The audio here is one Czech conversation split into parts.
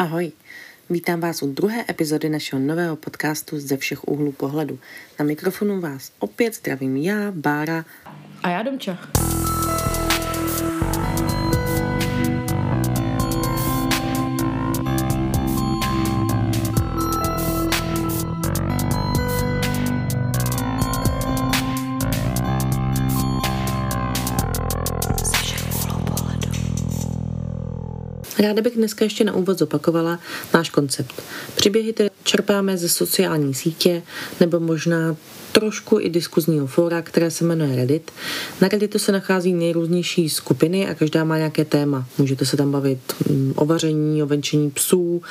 Ahoj, vítám vás u druhé epizody našeho nového podcastu ze všech úhlů pohledu. Na mikrofonu vás opět zdravím já, Bára A já Domča. Ráda bych dneska ještě na úvod zopakovala náš koncept. Příběhy tedy čerpáme ze sociální sítě nebo možná trošku i diskuzního fóra, které se jmenuje Reddit. Na Redditu se nachází nejrůznější skupiny a každá má nějaké téma. Můžete se tam bavit mm, o vaření, o venčení psů,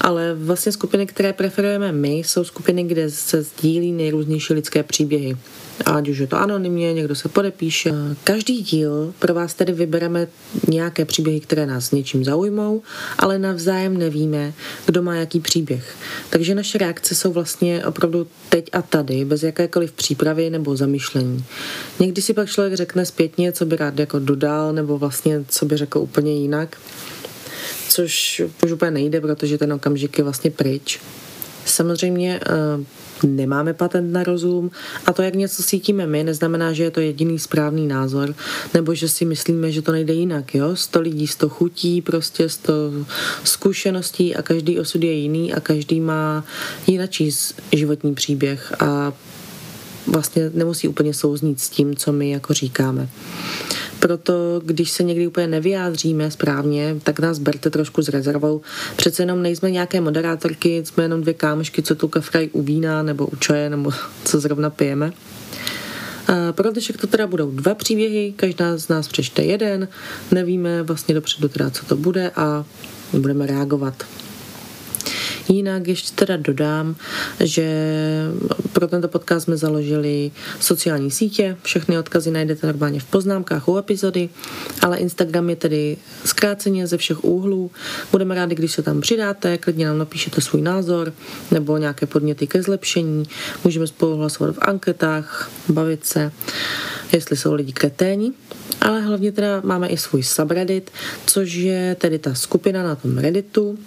ale vlastně skupiny, které preferujeme my, jsou skupiny, kde se sdílí nejrůznější lidské příběhy. Ať už je to anonymně, někdo se podepíše. Každý díl pro vás tedy vybereme nějaké příběhy, které nás něčím zaujmou, ale navzájem nevíme, kdo má jaký příběh. Takže naše reakce jsou vlastně opravdu teď a tady, bez jakékoliv přípravy nebo zamýšlení. Někdy si pak člověk řekne zpětně, co by rád jako dodal, nebo vlastně co by řekl úplně jinak, což už úplně nejde, protože ten okamžik je vlastně pryč. Samozřejmě uh, nemáme patent na rozum a to, jak něco cítíme my, neznamená, že je to jediný správný názor, nebo že si myslíme, že to nejde jinak. Jo? Sto lidí, sto chutí, prostě sto zkušeností a každý osud je jiný a každý má jinačí životní příběh a vlastně nemusí úplně souznít s tím, co my jako říkáme. Proto, když se někdy úplně nevyjádříme správně, tak nás berte trošku s rezervou. Přece jenom nejsme nějaké moderátorky, jsme jenom dvě kámošky, co tu kafraj u vína nebo u čaje, nebo co zrovna pijeme. A pro dnešek to teda budou dva příběhy, každá z nás přečte jeden, nevíme vlastně dopředu teda, co to bude a budeme reagovat. Jinak ještě teda dodám, že pro tento podcast jsme založili sociální sítě, všechny odkazy najdete normálně v poznámkách u epizody, ale Instagram je tedy zkráceně ze všech úhlů. Budeme rádi, když se tam přidáte, klidně nám napíšete svůj názor nebo nějaké podněty ke zlepšení. Můžeme spolu hlasovat v anketách, bavit se, jestli jsou lidi kreténi. Ale hlavně teda máme i svůj subreddit, což je tedy ta skupina na tom Redditu,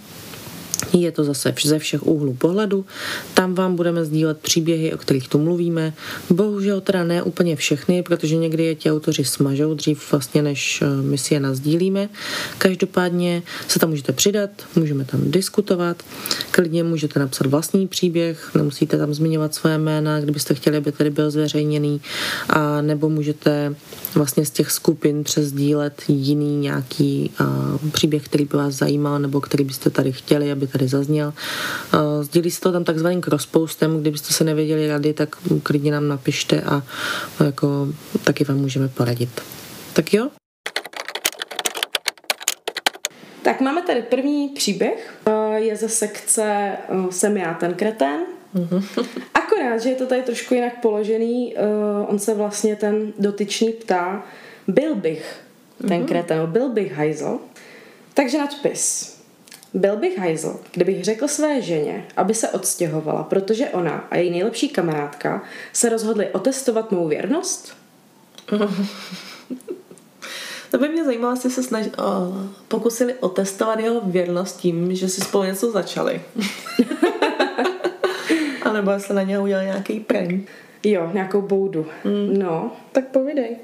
je to zase ze všech úhlů pohledu. Tam vám budeme sdílet příběhy, o kterých tu mluvíme. Bohužel teda ne úplně všechny, protože někdy je ti autoři smažou dřív vlastně, než eh, my si je nazdílíme. Každopádně se tam můžete přidat, můžeme tam diskutovat. Klidně můžete napsat vlastní příběh, nemusíte tam zmiňovat své jména, kdybyste chtěli, aby tady byl zveřejněný. A nebo můžete vlastně z těch skupin přesdílet jiný nějaký uh, příběh, který by vás zajímal, nebo který byste tady chtěli, aby tady zazněl. Uh, sdílí se to tam takzvaným crosspostem, kdybyste se nevěděli rady, tak klidně nám napište a jako taky vám můžeme poradit. Tak jo? Tak máme tady první příběh. Uh, je ze sekce uh, Jsem já ten kretén. Akorát, že je to tady trošku jinak položený. On se vlastně ten dotyčný ptá, byl bych ten kretén, byl bych hajzl. Takže nadpis. Byl bych hajzl, kdybych řekl své ženě, aby se odstěhovala, protože ona a její nejlepší kamarádka se rozhodli otestovat mou věrnost? To by mě zajímalo, jestli se snaž, o, pokusili otestovat jeho věrnost tím, že si spolu něco začali. A nebo jestli na něho udělali nějaký prank. Jo, nějakou boudu. Mm. No, Tak povidej.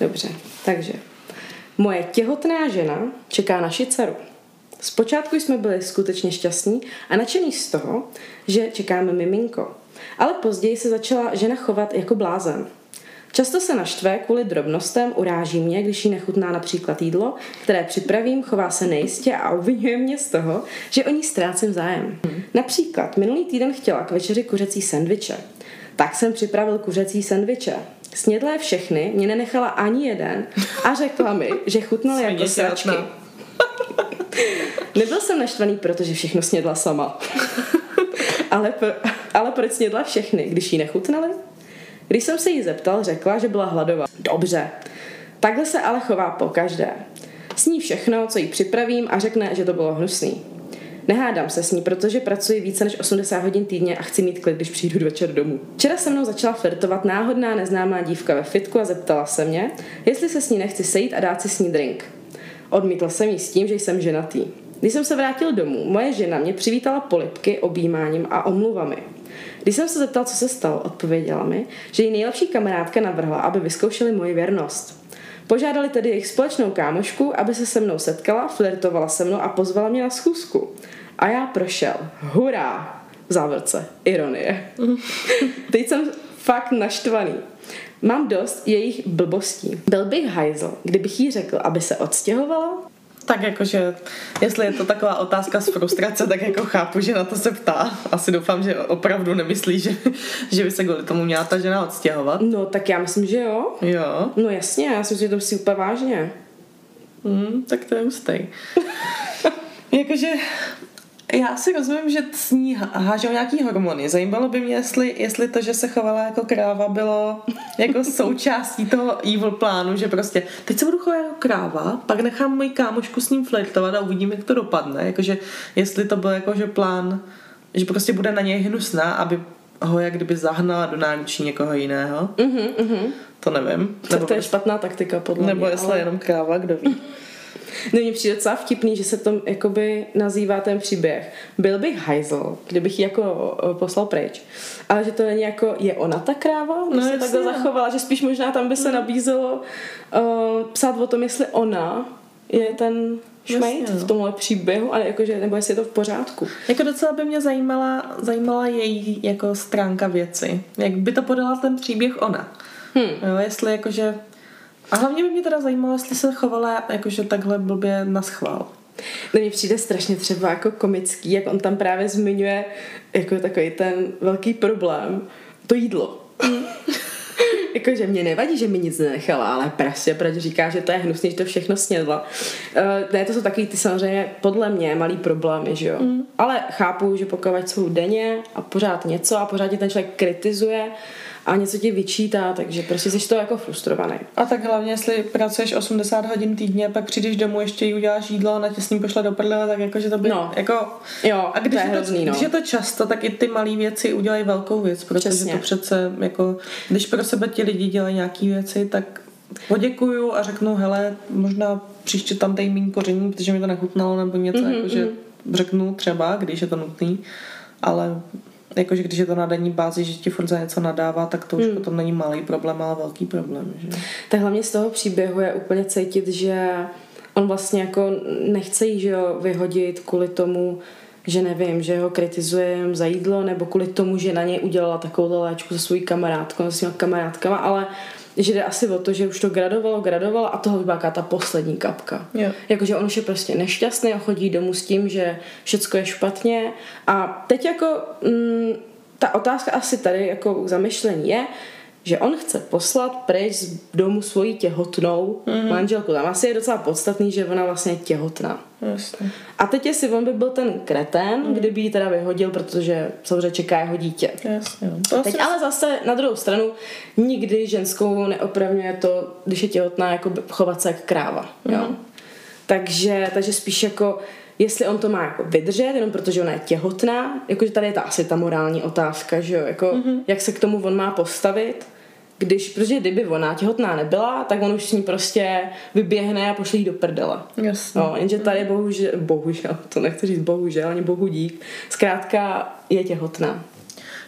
dobře. Takže, moje těhotná žena čeká naši dceru. Zpočátku jsme byli skutečně šťastní a nadšení z toho, že čekáme miminko. Ale později se začala žena chovat jako blázen. Často se naštve kvůli drobnostem, uráží mě, když jí nechutná například jídlo, které připravím, chová se nejistě a obvinuje mě z toho, že o ní ztrácím zájem. Například minulý týden chtěla k večeři kuřecí sendviče. Tak jsem připravil kuřecí sendviče. Snědla je všechny, mě nenechala ani jeden a řekla mi, že chutnal jako sračky. Nebyl jsem naštvaný, protože všechno snědla sama. ale, pro, ale proč snědla všechny, když jí nechutnaly? Když jsem se jí zeptal, řekla, že byla hladová. Dobře. Takhle se ale chová po každé. Sní všechno, co jí připravím a řekne, že to bylo hnusný. Nehádám se s ní, protože pracuji více než 80 hodin týdně a chci mít klid, když přijdu večer domů. Včera se mnou začala flirtovat náhodná neznámá dívka ve fitku a zeptala se mě, jestli se s ní nechci sejít a dát si s ní drink. Odmítl jsem jí s tím, že jsem ženatý. Když jsem se vrátil domů, moje žena mě přivítala polipky, objímáním a omluvami. Když jsem se zeptal, co se stalo, odpověděla mi, že její nejlepší kamarádka navrhla, aby vyzkoušeli moji věrnost. Požádali tedy jejich společnou kámošku, aby se se mnou setkala, flirtovala se mnou a pozvala mě na schůzku. A já prošel. Hurá! V závorce. Ironie. Teď jsem fakt naštvaný. Mám dost jejich blbostí. Byl bych hajzl, kdybych jí řekl, aby se odstěhovala? Tak jakože, jestli je to taková otázka z frustrace, tak jako chápu, že na to se ptá. Asi doufám, že opravdu nemyslí, že, že by se kvůli tomu měla ta žena odstěhovat. No, tak já myslím, že jo. Jo. No jasně, já si myslím, že to si úplně vážně. Mm, tak to je hustý. jakože já si rozumím, že s ní hážou nějaký hormony. Zajímalo by mě, jestli, jestli to, že se chovala jako kráva, bylo jako součástí toho evil plánu, že prostě teď se budu chovat jako kráva, pak nechám moji kámošku s ním flirtovat a uvidím, jak to dopadne. Jakože jestli to byl jakože plán, že prostě bude na něj hnusná, aby ho jak kdyby zahnala do náručí někoho jiného. Mhm, mhm. To nevím. Tak to je prostě- špatná taktika, podle Nebo mě. jestli ale- je jenom kráva, kdo ví. No mně přijde docela vtipný, že se to jakoby nazývá ten příběh. Byl bych hajzl, kdybych ji jako poslal pryč. Ale že to není jako, je ona ta kráva? No, No se takhle no. zachovala, že spíš možná tam by se nabízelo uh, psát o tom, jestli ona je ten šmejt Jasně, no. v tomhle příběhu, ale jakože, nebo jestli je to v pořádku. Jako docela by mě zajímala, zajímala její jako stránka věci. Jak by to podala ten příběh ona. Hmm. Jo, jestli jakože... A hlavně by mě teda zajímalo, jestli se chovala jakože takhle blbě na schvál. No mně přijde strašně třeba jako komický, jak on tam právě zmiňuje jako takový ten velký problém, to jídlo. Jakože mě nevadí, že mi nic nenechala, ale prostě, proč říká, že to je hnusný, že to všechno snědla. Uh, ne, to jsou takový ty samozřejmě podle mě malý problémy, že jo. Mm. Ale chápu, že pokud jsou denně a pořád něco a pořád ten člověk kritizuje a něco ti vyčítá, takže prostě jsi to jako frustrovaný. A tak hlavně, jestli pracuješ 80 hodin týdně, pak přijdeš domů, ještě jí uděláš jídlo a na tě s ním pošle do prdele, tak jakože to by... No. Jako, Jo, a když to je je, to, hrozný, no. když je to často, tak i ty malé věci udělají velkou věc, protože Přesně. to přece, jako, když pro sebe ti lidi dělají nějaké věci, tak poděkuju a řeknu, hele, možná příště tam dej méně koření, protože mi to nechutnalo, nebo něco, Mhm, mm-hmm, jakože řeknu třeba, když je to nutný, ale jakože když je to na denní bázi, že ti furt za něco nadává, tak to už Hmm. potom není malý problém, ale velký problém, že? Tak hlavně z toho příběhu je úplně cítit, že on vlastně jako nechce jí, že jo, vyhodit kvůli tomu, že nevím, že ho kritizuje za jídlo, nebo kvůli tomu, že na něj udělala takovou léčku se svojí kamarádkou, se svýma kamarádkama, ale že jde asi o to, že už to gradovalo, gradovalo a toho taková ta poslední kapka. Jakože on už je prostě nešťastný a chodí domů s tím, že všecko je špatně a teď jako mm, ta otázka asi tady jako zamyšlení je, že on chce poslat pryč z domu svoji těhotnou mm. manželku. Tam asi je docela podstatný, že ona vlastně je těhotná. Jasně. A teď jestli on by byl ten kretén, mm. kdyby ji teda vyhodil, protože samozřejmě čeká jeho dítě. Jasně. no. To Teď ale zase na druhou stranu nikdy ženskou neopravňuje to, když je těhotná, jako chovat se jak kráva. Jo? Takže, takže spíš jako jestli on to má jako vydržet, jenom protože ona je těhotná, jakože tady je ta asi ta morální otázka, že jo, jako mm-hmm. jak se k tomu on má postavit, když, protože kdyby ona těhotná nebyla, tak on už s ní prostě vyběhne a pošle jí do prdele. Jasně. No, jenže tady bohužel, bohužel, to nechci říct bohužel, ani bohu dík, zkrátka je těhotná.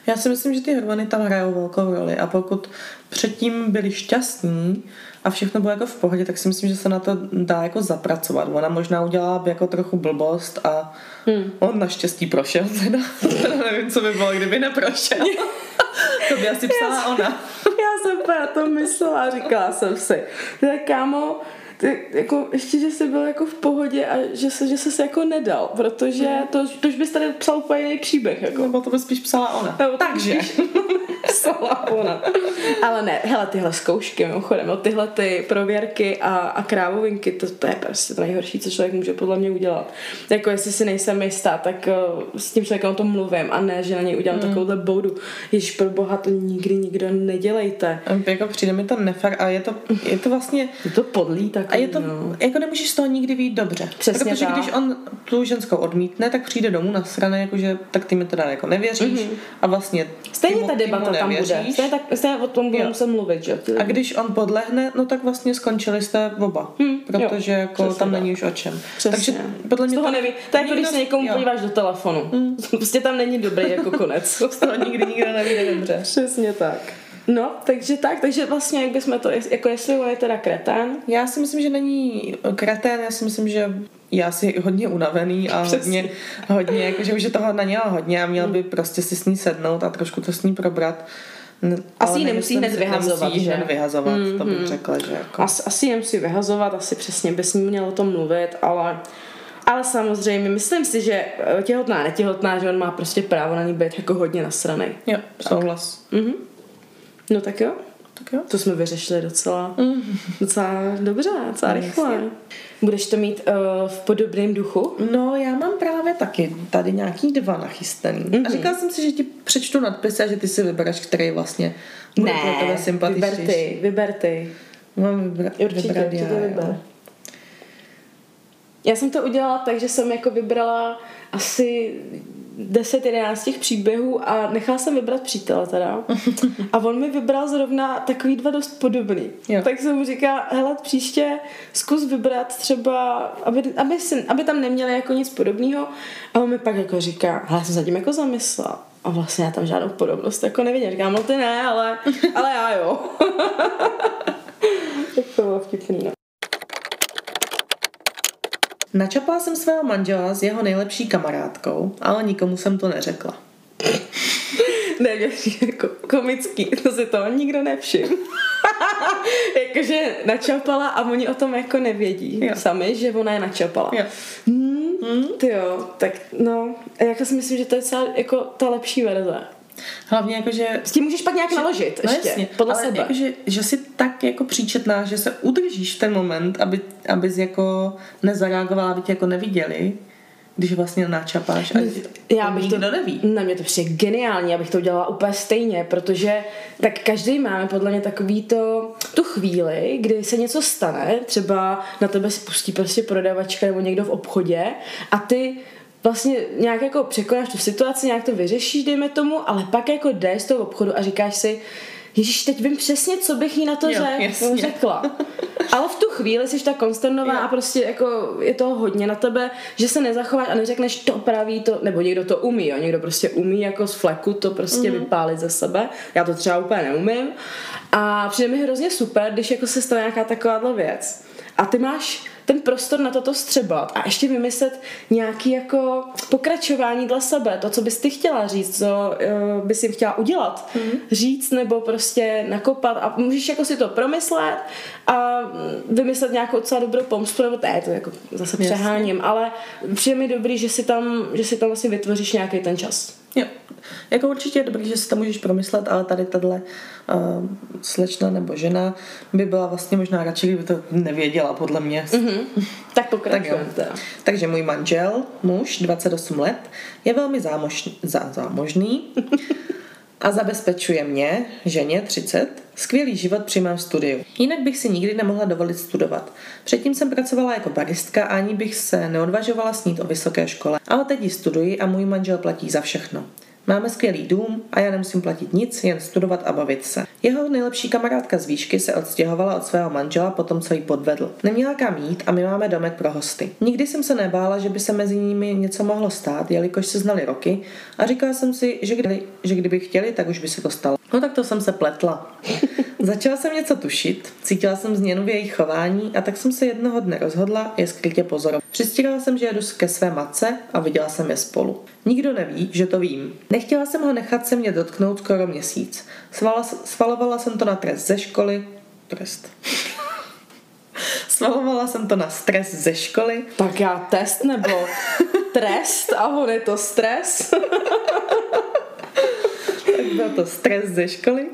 Já si myslím, že ty hormony tam hrajou velkou roli a pokud předtím byli šťastní a všechno bylo jako v pohodě, tak si myslím, že se na to dá jako zapracovat. Ona možná udělala jako trochu blbost a hmm. on naštěstí prošel teda nevím, co by bylo, kdyby neprošel. to by asi psala ona. Já jsem na to myslela říkala jsem si, tak kámo, ty, jako, ještě, že jsi byl jako v pohodě a že se, že se jako nedal, protože to, to už bys tady psal úplně jiný příběh. Jako. Nebo to by spíš psala ona. Nebo Takže. Psala ona. Ale ne, hele, tyhle zkoušky, mimochodem, no, tyhle ty prověrky a, a krávovinky, to, to je prostě to nejhorší, co člověk může podle mě udělat. Jako jestli si nejsem jistá, tak uh, s tím člověkem o tom mluvím a ne, že na něj udělám mm. takovouhle boudu. Jež pro boha to nikdy nikdo nedělejte. Jako přijde mi to nefar a je to, je to vlastně Je to podlý takový. A je to, no. jako nemůžeš z toho nikdy být dobře. Přesně Protože tak. když on tu ženskou odmítne, tak přijde domů na straně, jakože tak ty mi teda jako nevěříš mm-hmm. a vlastně Stejně mu- ta debata tam bude. Stejně, tak, stejně o tom budeme Jo. muset mluvit, že? Ty A když on podlehne, no tak vlastně skončili jste oba. Hm, protože jo, jako přesně tam tak. není už o čem. Přesně. Takže podle Z mě toho neví. To je jako když se někomu jo. podíváš do telefonu. Prostě tam není dobrý jako konec. Z toho nikdy nikdo nevíde dobře. Přesně tak. No, takže tak, takže vlastně jak bychom to, jako jestli on je teda kretén, Já si myslím, že není kretén, já si myslím, že je asi hodně unavený a Přesně. hodně, hodně jako, že už je toho na něho hodně a měl by prostě si s ní sednout a trošku to s ní probrat. Asi ji nemusí hned si- vyhazovat, nemusí že? vyhazovat, to bych řekla, že jako... As, asi si vyhazovat, asi přesně by s ním měl o tom mluvit, ale ale samozřejmě, myslím si, že eh, těhotná, netěhotná, že on má prostě právo na ní být jako hodně nasranej. Jo, souhlas. Mhm. No tak jo, Tak jo. to jsme vyřešili docela, docela dobře, docela rychle. Budeš to mít uh, v podobném duchu? No, já mám právě taky tady nějaký dva nachystaný. Mm-hmm. A říkala jsem si, že ti přečtu nadpisy a že ty si vybereš, který vlastně bude pro tebe vyber sympatičtější. ty, vyber ty. Mám vybrat, Určitě, vybrat určitě já, vyber. jo. Já jsem to udělala tak, že jsem jako vybrala asi 10-11 těch příběhů a nechala jsem vybrat přítele teda. A on mi vybral zrovna takový dva dost podobný. Jo. Tak jsem mu říkala, hele, příště zkus vybrat třeba, aby, aby, si, aby tam neměli jako nic podobného. A on mi pak jako říká, hele, já jsem se tím jako zamyslela. A vlastně já tam žádnou podobnost jako nevidím. Říkám, no ty ne, ale, ale já jo. tak to bylo vtipný, no. Načapala jsem svého manžela s jeho nejlepší kamarádkou, ale nikomu jsem to neřekla. Ne, mě přijde jako komický, to si toho nikdo nevšiml. Jakože načapala a oni o tom jako nevědí Jo. sami, že ona je načapala. Jo. Hmm, Ty jo, tak no, jako si myslím, že to je celá jako ta lepší verze. Hlavně jakože... S tím můžeš pak nějak naložit No ještě, jasně, podle ale sebe. jakože, že jsi tak jako příčetná, že se udržíš v ten moment, aby, abys jako nezareagovala, aby tě jako neviděli, když vlastně načapáš a Já bych nikdo to, neví. Na mě to přijde geniální, abych to udělala úplně stejně, protože tak každý máme podle mě takový to, tu chvíli, kdy se něco stane, třeba na tebe si pustí prostě prodavačka nebo někdo v obchodě a ty vlastně nějak jako překonáš tu situaci, nějak to vyřešíš, dejme tomu, ale pak jako jdeš z toho obchodu a říkáš si, Ježíš, teď vím přesně, co bych jí na to Jo, řek, řekla. Ale v tu chvíli jsi tak konsternovaná a prostě jako je to hodně na tebe, že se nezachováš a neřekneš to praví to, nebo někdo to umí, jo, někdo prostě umí jako z fleku to prostě Mhm. mm. vypálit ze sebe. Já to třeba úplně neumím. A přijde mi hrozně super, když jako se stane nějaká takováhle věc. A ty máš ten prostor na toto střebat a ještě vymyslet nějaký jako pokračování dla sebe, to, co bys ty chtěla říct, co uh, bys jim chtěla udělat, mm. říct nebo prostě nakopat a můžeš jako si to promyslet a vymyslet nějakou docela dobrou pomstu, nebo ne, to jako zase Jasně. přeháním, ale přijde mi dobrý, že si tam, že si tam vlastně vytvoříš nějaký ten čas. Jo. Jako určitě je dobrý, že si to můžeš promyslet, ale tady tahle uh, slečna nebo žena by byla vlastně možná radši, kdyby to nevěděla, podle mě. Mm-hmm. Tak Tak jo. pokračujeme teda. Takže můj manžel, muž, 28 let, je velmi zámožný, zá, zámožný a zabezpečuje mě, ženě 30, skvělý život při mém studiu. Jinak bych si nikdy nemohla dovolit studovat. Předtím jsem pracovala jako baristka a ani bych se neodvažovala snít o vysoké škole. Ale teď ji studuji a můj manžel platí za všechno. Máme skvělý dům a já nemusím platit nic, jen studovat a bavit se. Jeho nejlepší kamarádka z výšky se odstěhovala od svého manžela potom, co ji podvedl. Neměla kam jít a my máme domek pro hosty. Nikdy jsem se nebála, že by se mezi nimi něco mohlo stát, jelikož se znali roky a říkala jsem si, že, kdy, že kdyby chtěli, tak už by se to stalo. No tak to jsem se pletla. Začala jsem něco tušit, cítila jsem změnu v jejich chování a tak jsem se jednoho dne rozhodla je skrytě pozorovat. Přistírala jsem, že jedu ke své matce a viděla jsem je spolu. Nikdo neví, že to vím. Nechtěla jsem ho nechat se mě dotknout skoro měsíc. Svala, svalovala jsem to na trest ze školy. Trest. Svalovala jsem to na stres ze školy. Tak já test nebo trest a on je to stres. Tak byl to stres ze školy.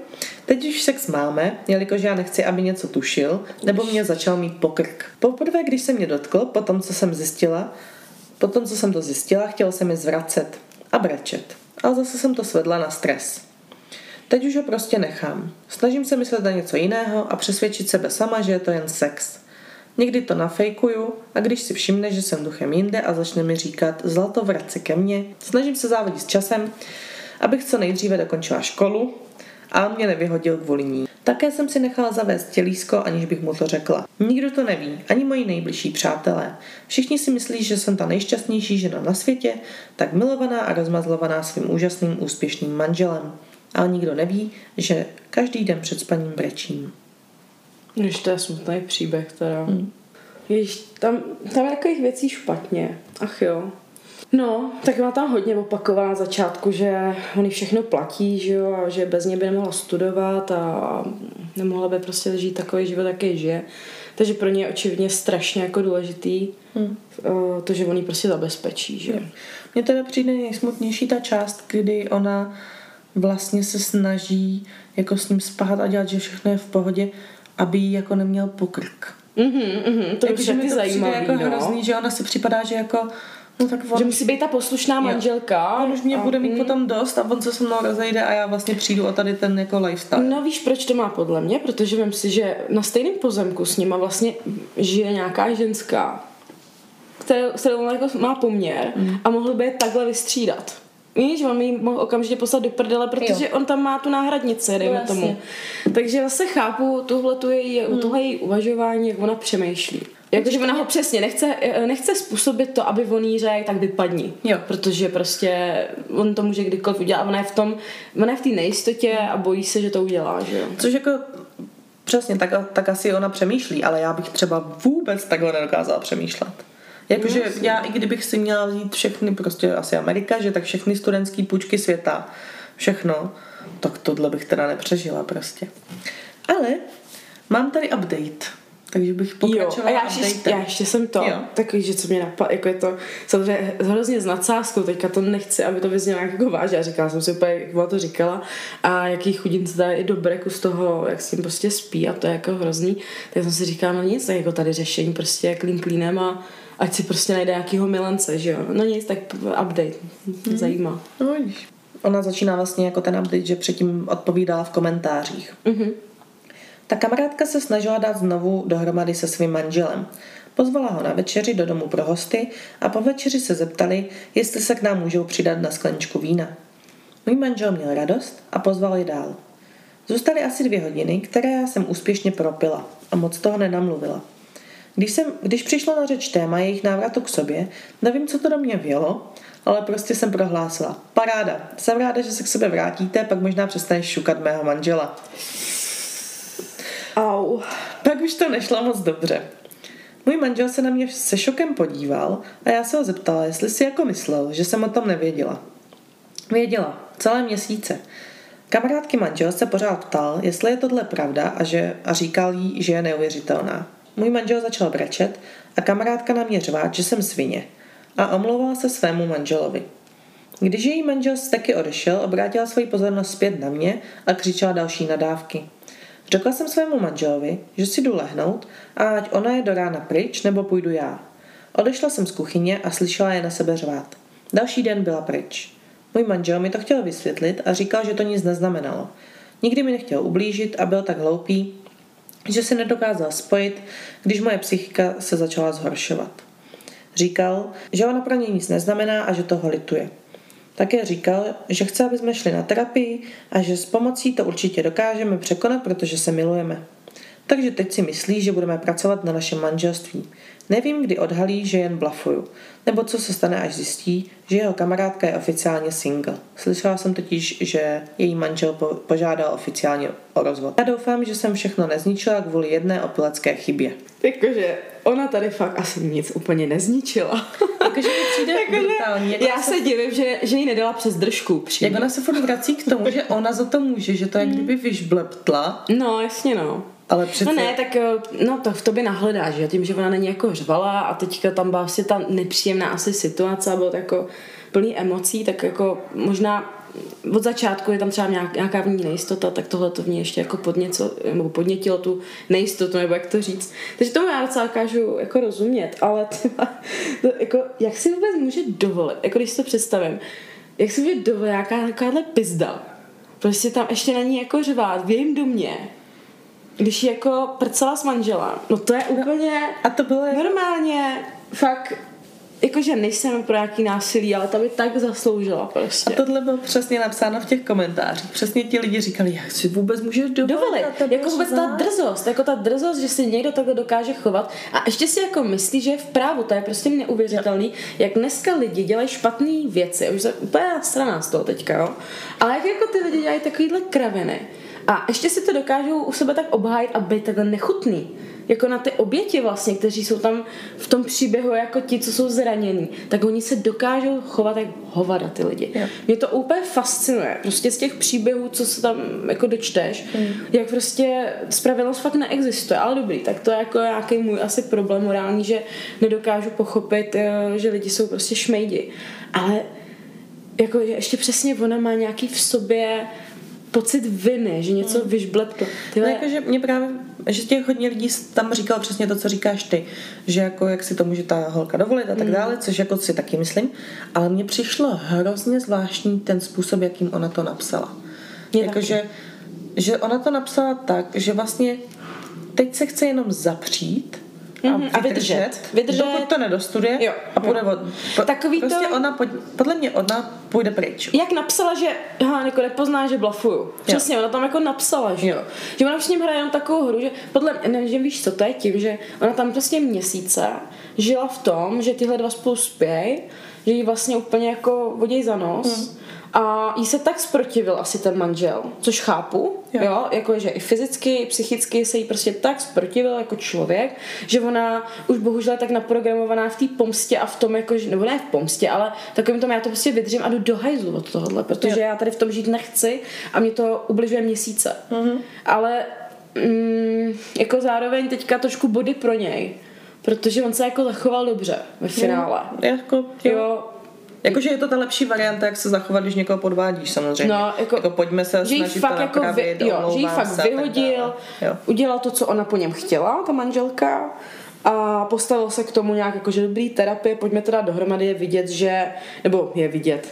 Teď už sex máme, jelikož já nechci, aby něco tušil, nebo mě začal mít pokrk. Poprvé, když se mě dotkl, potom co jsem zjistila, potom co jsem to zjistila, chtěl se mi zvracet a brečet. Ale zase jsem to svedla na stres. Teď už ho prostě nechám. Snažím se myslet na něco jiného a přesvědčit sebe sama, že je to jen sex. Někdy to nafejkuju a když si všimne, že jsem duchem jinde a začne mi říkat zlato vrať se ke mně, snažím se závodit s časem, abych co nejdříve dokončila školu a mě nevyhodil kvůli ní. Také jsem si nechala zavést tělísko, aniž bych mu to řekla. Nikdo to neví, ani moji nejbližší přátelé. Všichni si myslí, že jsem ta nejšťastnější žena na světě, tak milovaná a rozmazlovaná svým úžasným úspěšným manželem. Ale nikdo neví, že každý den před spaním brečím. Když to je smutný příběh teda. Hmm. Jež, tam, tam je takových věcí špatně. Ach jo. No, tak má tam hodně opaková na začátku, že oni všechno platí, že jo, a že bez něj by nemohla studovat a nemohla by prostě žít takový život, jaký žije. Takže pro ně je očividně strašně jako důležitý hmm. to, že oni prostě zabezpečí, že hmm. Mně teda přijde nejsmutnější ta část, kdy ona vlastně se snaží jako s ním spát a dělat, že všechno je v pohodě, aby jí jako neměl pokrk. Mm-hmm, mm-hmm, to jako, je taky zajímavý, jako no. hrozný, že ona si připadá, že jako No tak on, že musí být ta poslušná manželka. On už mě a, bude mít mm. potom dost a on se se mnou rozejde a já vlastně přijdu o tady ten jako lifestyle. No víš, proč to má podle mě? Protože vím si, že na stejném pozemku s nima vlastně žije nějaká ženská, která, kterou jako má poměr mm. a mohl by je takhle vystřídat. Víš, on mi mohl okamžitě poslat do prdele, protože jo. on tam má tu náhradnici, dejme vlastně. tomu. Takže zase chápu tuhle tu její, hmm. tohle její uvažování, jak ona přemýšlí. Jakože ona ho přesně nechce, nechce způsobit to, aby on jí řekl, tak vypadni. Jo. Protože prostě on to může kdykoliv udělat. Ona je v tom, ona je v té nejistotě a bojí se, že to udělá, že jo. Což jako Přesně, tak, tak asi ona přemýšlí, ale já bych třeba vůbec takhle nedokázala přemýšlet. Jakože no, já, i kdybych si měla vzít všechny, prostě asi Amerika, že tak všechny studentské půjčky světa, všechno, tak tohle bych teda nepřežila prostě. Ale mám tady update. Takže bych pokračovala jo, a já ještě, já ještě jsem to, jo. takový, že co mě napadlo, jako je to samozřejmě hrozně s nadsázkou, teďka to nechci, aby to vyznělo jako vážně, já říkala jsem si úplně, jak to říkala a jaký chudinc dá i do breku z toho, jak s tím prostě spí a to je jako hrozný, tak jsem si říkala, no nic, tak jako tady řešení prostě klín klínem a ať si prostě najde nějakýho milence, že jo. No nic, tak update, hmm. zajímá. No Ona začíná vlastně jako ten update, že předtím odpovídala v komentářích. Mm-hmm. Ta kamarádka se snažila dát znovu dohromady se svým manželem. Pozvala ho na večeři do domu pro hosty a po večeři se zeptali, jestli se k nám můžou přidat na skleničku vína. Můj manžel měl radost a pozval je dál. Zůstaly asi dvě hodiny, které já jsem úspěšně propila a moc toho nenamluvila. Když, jsem, když přišlo na řeč téma jejich návratu k sobě, nevím, co to do mě vělo, ale prostě jsem prohlásila. Paráda, jsem ráda, že se k sobě vrátíte, pak možná přestaneš šukat mého manžela. Au. Pak už to nešlo moc dobře. Můj manžel se na mě se šokem podíval a já se ho zeptala, jestli si jako myslel, že jsem o tom nevěděla. Věděla, celé měsíce. Kamarádky manžel se pořád ptal, jestli je tohle pravda a, že, a říkal jí, že je neuvěřitelná. Můj manžel začal brečet a kamarádka na mě řvát, že jsem svině a omlouvala se svému manželovi. Když její manžel taky odešel, obrátila svoji pozornost zpět na mě a křičela další nadávky. Řekla jsem svému manželovi, že si jdu lehnout a ať ona je do rána pryč, nebo půjdu já. Odešla jsem z kuchyně a slyšela je na sebe řvát. Další den byla pryč. Můj manžel mi to chtěl vysvětlit a říkal, že to nic neznamenalo. Nikdy mi nechtěl ublížit a byl tak hloupý, že se nedokázal spojit, když moje psychika se začala zhoršovat. Říkal, že ona pro něj nic neznamená a že toho lituje. Také říkal, že chce, aby jsme šli na terapii a že s pomocí to určitě dokážeme překonat, protože se milujeme. Takže teď si myslí, že budeme pracovat na našem manželství. Nevím, kdy odhalí, že jen blafuju, nebo co se stane, až zjistí, že jeho kamarádka je oficiálně single. Slyšela jsem totiž, že její manžel po- požádal oficiálně o rozvod. Já doufám, že jsem všechno nezničila kvůli jedné opilecké chybě. Jakože ona tady fakt asi nic úplně nezničila. Jakože mi přijde jako brutální. Jako já se, se divím, že, že jí nedala přes držku. Jak ona se furt vrací k tomu, že ona za to může, že to je kdyby vyšbleptla. No, jasně no. Ale přece... No ne, tak eh, no to v tobě nahledá, že tím, že ona není jako řvala a teďka tam byla vlastně ta nepříjemná asi situace, bylo jako plný emocí, tak jako možná od začátku je tam třeba nějaká v ní nejistota, tak tohle to v ní ještě jako podněco, nebo podnětilo tu nejistotu, nebo jak to říct. Takže tomu já docela dokážu jako rozumět, ale tyba, to jako, jak si vůbec může dovolit, jako když si to představím, jak si může dovolit nějaká takováhle pizda, prostě tam ještě není jako řvát v jejím domě, když jako prcela s manželem. No to je úplně A to bylo jako... normálně fakt jakože nejsem pro nějaký násilí, ale ta by tak zasloužila prostě. A tohle bylo přesně napsáno v těch komentářích. Přesně ti lidi říkali, jak si vůbec můžeš dovolit. dovolit. Jako vůbec ta drzost, jako ta drzost, že si někdo takhle dokáže chovat a ještě si jako myslí, že je v právu, to je prostě neuvěřitelný, jak dneska lidi dělají špatné věci, už se úplně straná z toho teďka, jo. Ale jak jako ty lidi dělají takovýhle kraviny a ještě si to dokážou u sebe tak obhájit a být takhle nechutný. Jako na ty oběti vlastně, kteří jsou tam v tom příběhu jako ti, co jsou zranění, tak oni se dokážou chovat jak hovada ty lidi. Jo. Mě to úplně fascinuje. Prostě z těch příběhů, co se tam jako dočteš, mm. jak prostě spravedlnost fakt neexistuje. Ale dobrý, tak to je jako nějaký můj asi problém morální, že nedokážu pochopit, eh, že lidi jsou prostě šmejdi. Ale jako že ještě přesně ona má nějaký v sobě pocit viny, že něco mm. vyžbletlo. No, Tyhle, jakože mě právě, že těch hodně lidí tam říkalo přesně to, co říkáš ty, že jako jak si to může ta holka dovolit a tak dále, což jako si taky myslím, ale mně přišlo hrozně zvláštní ten způsob, jakým ona to napsala. Jakože, že ona to napsala tak, že vlastně teď se chce jenom zapřít a, Mhm, a vydržet, vydržet. Dokud to nedostuduje Jo, a půjde jo. od, po, Takový to- prostě ona, pod, podle mě ona půjde pryč. jak napsala, že aha, jako nepozná, že blafuju. Přesně, ona tam jako napsala, že jo. Že ona s ním hraje jenom takovou hru, že podle mě, nevím, že víš co, to je tím, že ona tam prostě měsíce žila v tom, že tyhle dva spolu spějí, že jí vlastně úplně jako voděj za nos. Hmm. A jí se tak zprotivil asi ten manžel, což chápu, jo, Jo. jo jako že i fyzicky, i psychicky se jí prostě tak zprotivil jako člověk, že ona už bohužel je tak naprogramovaná v té pomstě a v tom jako, že- nebo ne v pomstě, ale takovým tom já to prostě vydržím a jdu do hajzlu od tohohle, protože Jo. já tady v tom žít nechci a mě to ubližuje měsíce. Mm-hmm. Ale mm, jako zároveň teďka trošku body pro něj, protože on se jako zachoval dobře ve finále. Jako, jo. Jo, Jakože je to ta lepší varianta, jak se zachovat, když někoho podvádíš samozřejmě. No, jako- jako pojďme se že snažit fakt to jako vy, jo, že jí fakt se vyhodil, udělal to, co ona po něm chtěla, ta manželka, a postavil se k tomu nějak jako, že dobrý terapie, pojďme teda dohromady je vidět, že, nebo je vidět,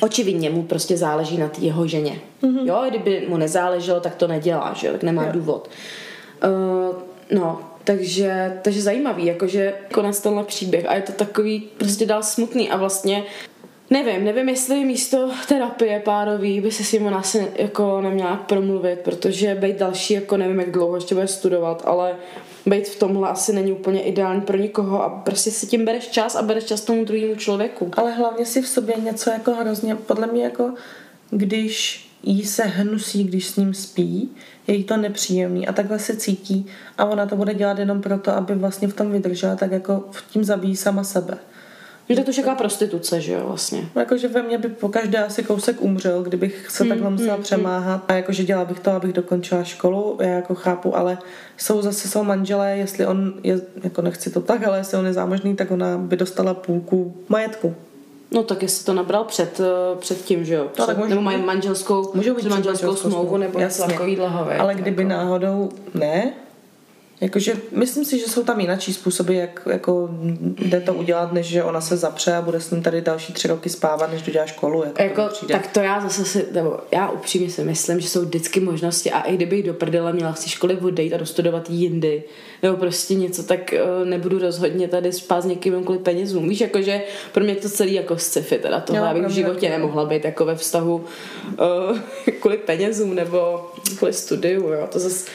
očividně mu prostě záleží na té jeho ženě. Mm-hmm. Jo, kdyby mu nezáleželo, tak to nedělá, že jo, tak nemá Jo. důvod. Uh, no, takže, takže zajímavý, jakože konec tenhle příběh a je to takový prostě dál smutný a vlastně Nevím, nevím, jestli místo terapie párový by se s ním asi jako neměla promluvit, protože být další, jako nevím, jak dlouho ještě bude studovat, ale být v tomhle asi není úplně ideální pro nikoho a prostě si tím bereš čas a bereš čas tomu druhému člověku. Ale hlavně si v sobě něco jako hrozně, podle mě jako, když jí se hnusí, když s ním spí, je jí to nepříjemný a takhle se cítí a ona to bude dělat jenom proto, aby vlastně v tom vydržela, tak jako v tím zabíjí sama sebe. Že to je to čeká prostituce, že jo, vlastně. No, Jakože ve mně by po každé asi kousek umřel, kdybych se takhle musela přemáhat. A jakože dělala bych to, abych dokončila školu, já jako chápu, ale jsou zase jsou manželé, jestli on je, jako nechci to tak, ale jestli on je zámožný, tak ona by dostala půlku majetku. No tak jestli to nabral před, eh, před tím, že jo? Před, No, tak můžu- nebo mají manželskou, Můžou být manželskou smlouvu, nebo něco viď? Ale kdyby jako. náhodou ne, jakože myslím si, že jsou tam jinačí způsoby, jak jako jde to udělat, než že ona se zapře a bude s ním tady další tři roky spávat, než dodělá školu. Jako, Jako, to tak to já zase si, nebo já upřímně si myslím, že jsou vždycky možnosti a i kdybych do prdele měla té školy odejít a dostudovat jindy, nebo prostě něco, tak uh, nebudu rozhodně tady spát s někým kvůli penězům. Víš, jakože pro mě to celý jako sci-fi, teda tohle, Jo, abych pro v životě taky. nemohla být jako ve vztahu uh, kvůli penězům nebo kvůli studiu, jo. To zase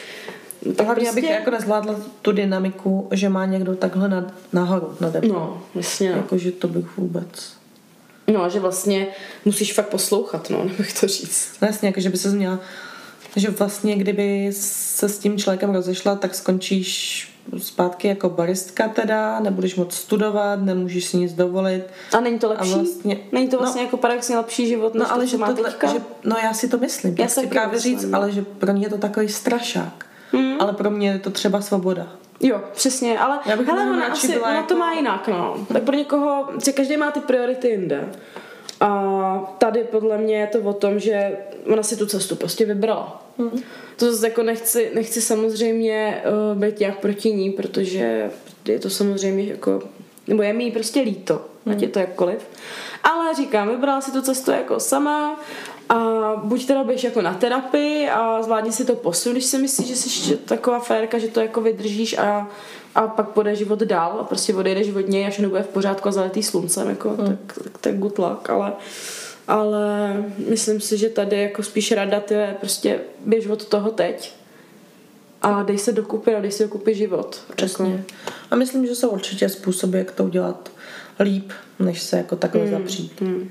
Tak hlavně, abych jako nezvládla tu dynamiku, že má někdo takhle nad, nahoru nade mnou. No, jasně, no. Jakože to bych vůbec... No, a že vlastně musíš fakt poslouchat, no, nebych to říct. No jasně, jako, že by se měla... Že vlastně, kdyby se s tím člověkem rozešla, tak skončíš zpátky jako baristka teda, nebudeš moc studovat, nemůžeš si nic dovolit. A není to A lepší? vlastně- není to no- vlastně jako paradoxně lepší život, než No ale to, že tohle, že, no já si to myslím, Já já si právě myslím, říct, no. ale že pro mě je to takový strašák. Hmm. Ale pro mě je to třeba svoboda. Jo, přesně, ale Já bych hele, ona, asi, byla ona to jako- má jinak, no. Tak pro někoho, že každý má ty priority jinde. A tady podle mě je to o tom, že ona si tu cestu prostě vybrala. Hmm. To zase jako nechci, nechci samozřejmě uh, být nějak proti ní, protože je to samozřejmě jako, nebo je mi prostě líto, Hmm. ať je to jakkoliv. Ale říkám, vybrala si tu cestu jako sama A buď teda běž jako na terapii a zvládni si to posun, když si myslíš, že jsi taková férka, že to jako vydržíš a, a pak půjde život dál a prostě odejdeš od něj, až nebude v pořádku a zaletý sluncem, jako, hmm. tak, tak, tak good luck, ale ale myslím si, že tady jako spíš rada ty je prostě běž od toho teď a dej se dokupy a dej si dokupy život. Přesně. Jako. A myslím, že jsou určitě způsoby, jak to udělat líp, než se jako takhle hmm. zapřít. Hmm.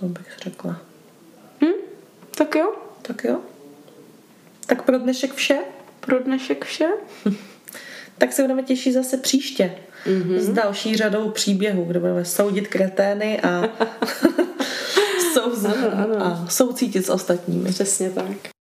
To bych řekla. Tak jo. Tak jo. Tak pro dnešek vše. Pro dnešek vše. tak se budeme těšit zase příště. Mm-hmm. S další řadou příběhů, kde budeme soudit kretény a, sou, ano, ano. a soucítit s ostatními. Přesně tak.